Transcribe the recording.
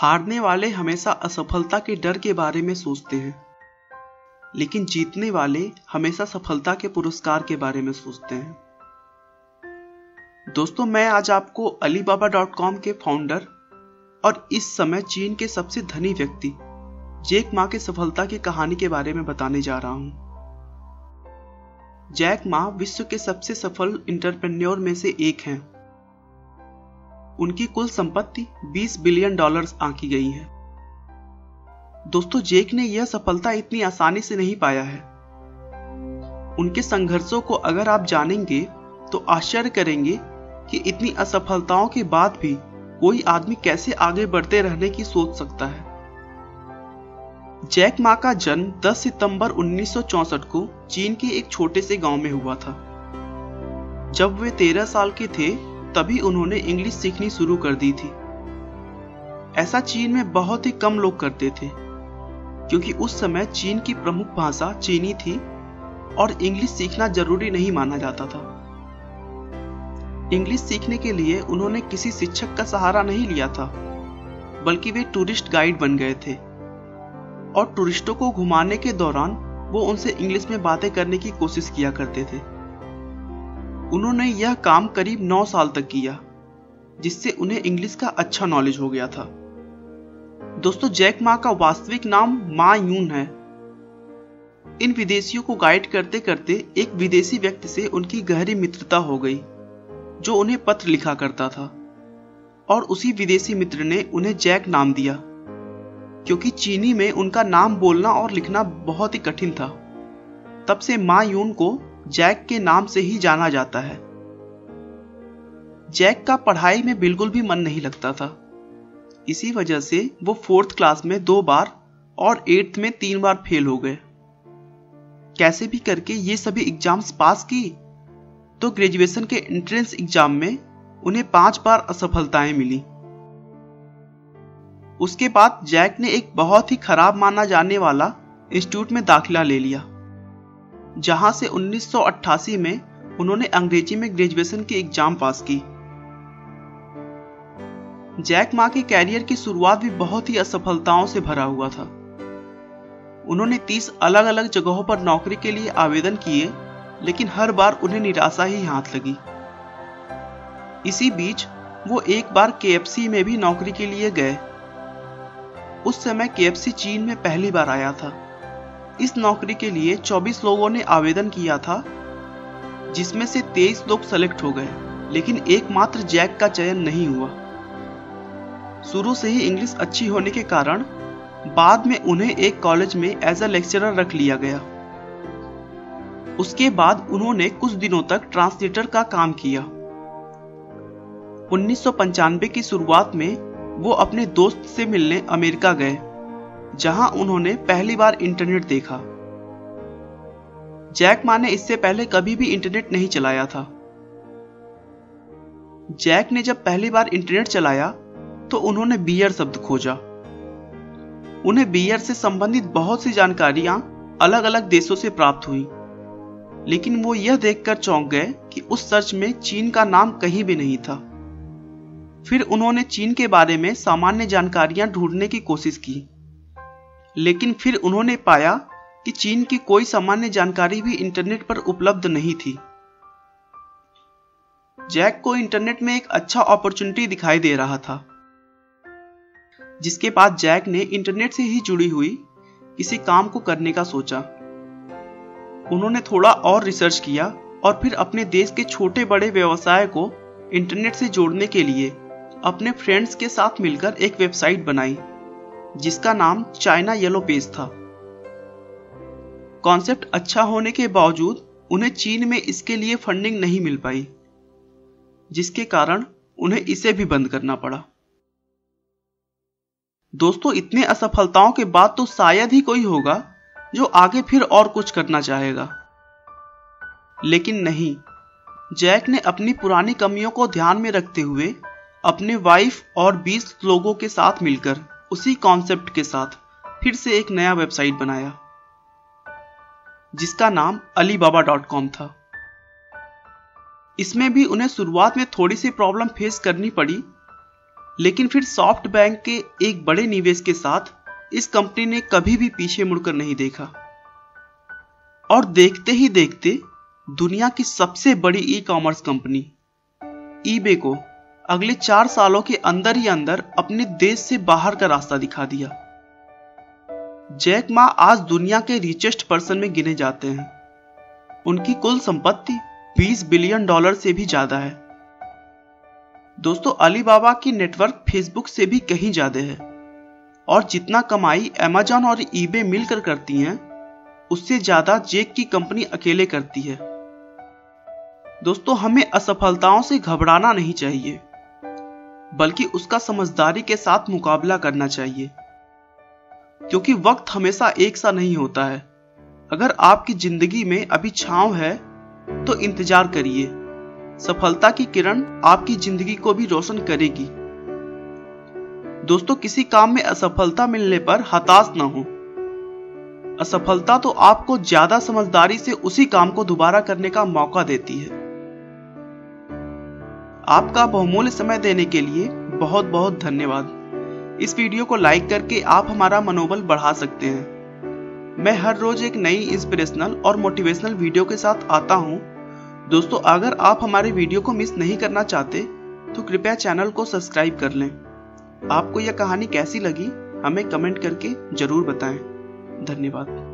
हारने वाले हमेशा असफलता के डर के बारे में सोचते हैं। लेकिन जीतने वाले हमेशा सफलता के पुरस्कार के बारे में सोचते हैं। दोस्तों, मैं आज आपको अलीबाबा डॉट कॉम के फाउंडर और इस समय चीन के सबसे धनी व्यक्ति, जैक मा के सफलता की कहानी के बारे में बताने जा रहा हूँ। जैक मा विश्व के सबसे सफल इंटरप्रेन्योर में से एक हैं। उनकी कुल संपत्ति 20 बिलियन डॉलर्स आंकी गई है। दोस्तों, जेक ने यह सफलता इतनी आसानी से नहीं पाया है। उनके संघर्षों को अगर आप जानेंगे तो आश्चर्य करेंगे कि इतनी असफलताओं के बाद भी कोई आदमी कैसे आगे बढ़ते रहने की सोच सकता है। जैक मा का जन्म 10 सितंबर 1964 को चीन के एक छोटे से गाँव में हुआ था। जब वे 13 साल के थे तभी उन्होंने इंग्लिश सीखनी शुरू कर दी थी। ऐसा चीन में बहुत ही कम लोग करते थे, क्योंकि उस समय चीन की प्रमुख भाषा चीनी थी और इंग्लिश सीखना ज़रूरी नहीं माना जाता था। इंग्लिश सीखने के लिए उन्होंने किसी शिक्षक का सहारा नहीं लिया था, बल्कि वे टूरिस्ट गाइड बन गए थे। और टूरिस्टों को घुमाने के दौरान वो उनसे इंग्लिश में बातें करने की कोशिश किया करते थे। उन्होंने यह काम करीब नौ साल तक किया, जिससे उन्हें इंग्लिश का अच्छा नॉलेज हो गया था। दोस्तों, जैक मा का वास्तविक नाम मा यून है। इन विदेशियों को गाइड करते करते एक विदेशी व्यक्ति से उनकी गहरी मित्रता हो गई, जो उन्हें पत्र लिखा करता था, और उसी विदेशी मित्र ने उन्हें जैक नाम दिया, क्योंकि चीनी में उनका नाम बोलना और लिखना बहुत ही कठिन था। तब से मा यून को जैक के नाम से ही जाना जाता है। जैक का पढ़ाई में बिल्कुल भी मन नहीं लगता था। इसी वजह से वो फोर्थ क्लास में दो बार और एट्थ में तीन बार फेल हो गए। कैसे भी करके ये सभी एग्ज़ाम्स पास की तो ग्रेजुएशन के एंट्रेंस एग्ज़ाम में उन्हें पाँच बार असफलताएँ मिली। उसके बाद जैक ने एक बहुत ही खराब माना जाने वाला इंस्टीट्यूट में दाखिला ले लिया। जहाँ से 1988 में उन्होंने अंग्रेज़ी में ग्रेजुएशन की एग्ज़ाम पास की। जैक मा के कैरियर की शुरुआत भी बहुत ही असफलताओं से भरा हुआ था। उन्होंने 30 अलग अलग जगहों पर नौकरी के लिए आवेदन किए, लेकिन हर बार उन्हें निराशा ही हाथ लगी। इसी बीच, वो एक बार के में भी नौकरी के लिए गए। उस समय के चीन में पहली बार आया था। इस नौकरी के लिए 24 लोगों ने आवेदन किया था, जिसमें से 23 लोग सेलेक्ट हो गए, लेकिन एकमात्र जैक का चयन नहीं हुआ। शुरू से ही इंग्लिश अच्छी होने के कारण बाद में उन्हें एक कॉलेज में एज अ लेक्चरर रख लिया गया। उसके बाद उन्होंने कुछ दिनों तक ट्रांसलेटर का काम किया। उन्नीस सौ पंचानबे की शुरुआत में वो अपने दोस्त से मिलने अमेरिका गए। जहाँ उन्होंने पहली बार इंटरनेट देखा। जैक मा ने इससे पहले कभी भी इंटरनेट नहीं चलाया था। जैक ने जब पहली बार इंटरनेट चलाया तो उन्होंने बियर शब्द खोजा। उन्हें बियर से संबंधित बहुत सी जानकारियाँ अलग अलग देशों से प्राप्त हुई, लेकिन वो यह देखकर चौंक गए कि उस सर्च में चीन का नाम कहीं भी नहीं था। फिर उन्होंने चीन के बारे में सामान्य जानकारियाँ ढूँढने की कोशिश की। लेकिन फिर उन्होंने पाया कि चीन की कोई सामान्य जानकारी भी इंटरनेट पर उपलब्ध नहीं थी। जैक को इंटरनेट में एक अच्छा अपॉर्चुनिटी दिखाई दे रहा था, जिसके बाद जैक ने इंटरनेट से ही जुड़ी हुई किसी काम को करने का सोचा। उन्होंने थोड़ा और रिसर्च किया और फिर अपने देश के छोटे बड़े व्यवसाय को इंटरनेट से जोड़ने के लिए अपने फ्रेंड्स के साथ मिलकर एक वेबसाइट बनाई। जिसका नाम चाइना येलो पेज था। कॉन्सेप्ट अच्छा होने के बावजूद उन्हें चीन में इसके लिए फंडिंग नहीं मिल पाई, जिसके कारण उन्हें इसे भी बंद करना पड़ा। दोस्तों, इतने असफलताओं के बाद तो शायद ही कोई होगा जो आगे फिर और कुछ करना चाहेगा। लेकिन नहीं, जैक ने अपनी पुरानी कमियों को ध्यान में रखते हुए अपने वाइफ और 20 लोगों के साथ मिलकर उसी कॉन्सेप्ट के साथ फिर से एक नया वेबसाइट बनाया, जिसका नाम अलीबाबा डॉट कॉम था। इसमें भी उन्हें शुरुआत में थोड़ी सी प्रॉब्लम फेस करनी पड़ी, लेकिन फिर सॉफ्ट बैंक के एक बड़े निवेश के साथ इस कंपनी ने कभी भी पीछे मुड़कर नहीं देखा। और देखते ही देखते दुनिया की सबसे बड़ी ई कॉमर्स कंपनी ईबे को अगले चार सालों के अंदर ही अंदर अपने देश से बाहर का रास्ता दिखा दिया। जैक मा आज दुनिया के रिचेस्ट पर्सन में गिने जाते हैं। उनकी कुल संपत्ति 20 बिलियन डॉलर से भी ज़्यादा है। दोस्तों, अलीबाबा की नेटवर्क फेसबुक से भी कहीं ज़्यादा है। और जितना कमाई अमेजॉन और ईबे मिलकर करती हैं, उससे ज़्यादा जेक की कंपनी अकेले करती है। दोस्तों, हमें असफलताओं से घबराना नहीं चाहिए। बल्कि उसका समझदारी के साथ मुकाबला करना चाहिए। क्योंकि वक्त हमेशा एक सा नहीं होता है। अगर आपकी ज़िंदगी में अभी छांव है तो इंतज़ार करिए। सफलता की किरण आपकी ज़िंदगी को भी रोशन करेगी। दोस्तों, किसी काम में असफलता मिलने पर हताश ना हो। असफलता तो आपको ज़्यादा समझदारी से उसी काम को दोबारा करने का मौका देती है। आपका बहुमूल्य समय देने के लिए बहुत बहुत धन्यवाद। इस वीडियो को लाइक करके आप हमारा मनोबल बढ़ा सकते हैं। मैं हर रोज एक नई इंस्पिरेशनल और मोटिवेशनल वीडियो के साथ आता हूँ। दोस्तों, अगर आप हमारे वीडियो को मिस नहीं करना चाहते तो कृपया चैनल को सब्सक्राइब कर लें। आपको यह कहानी कैसी लगी, हमें कमेंट करके ज़रूर बताएँ। धन्यवाद।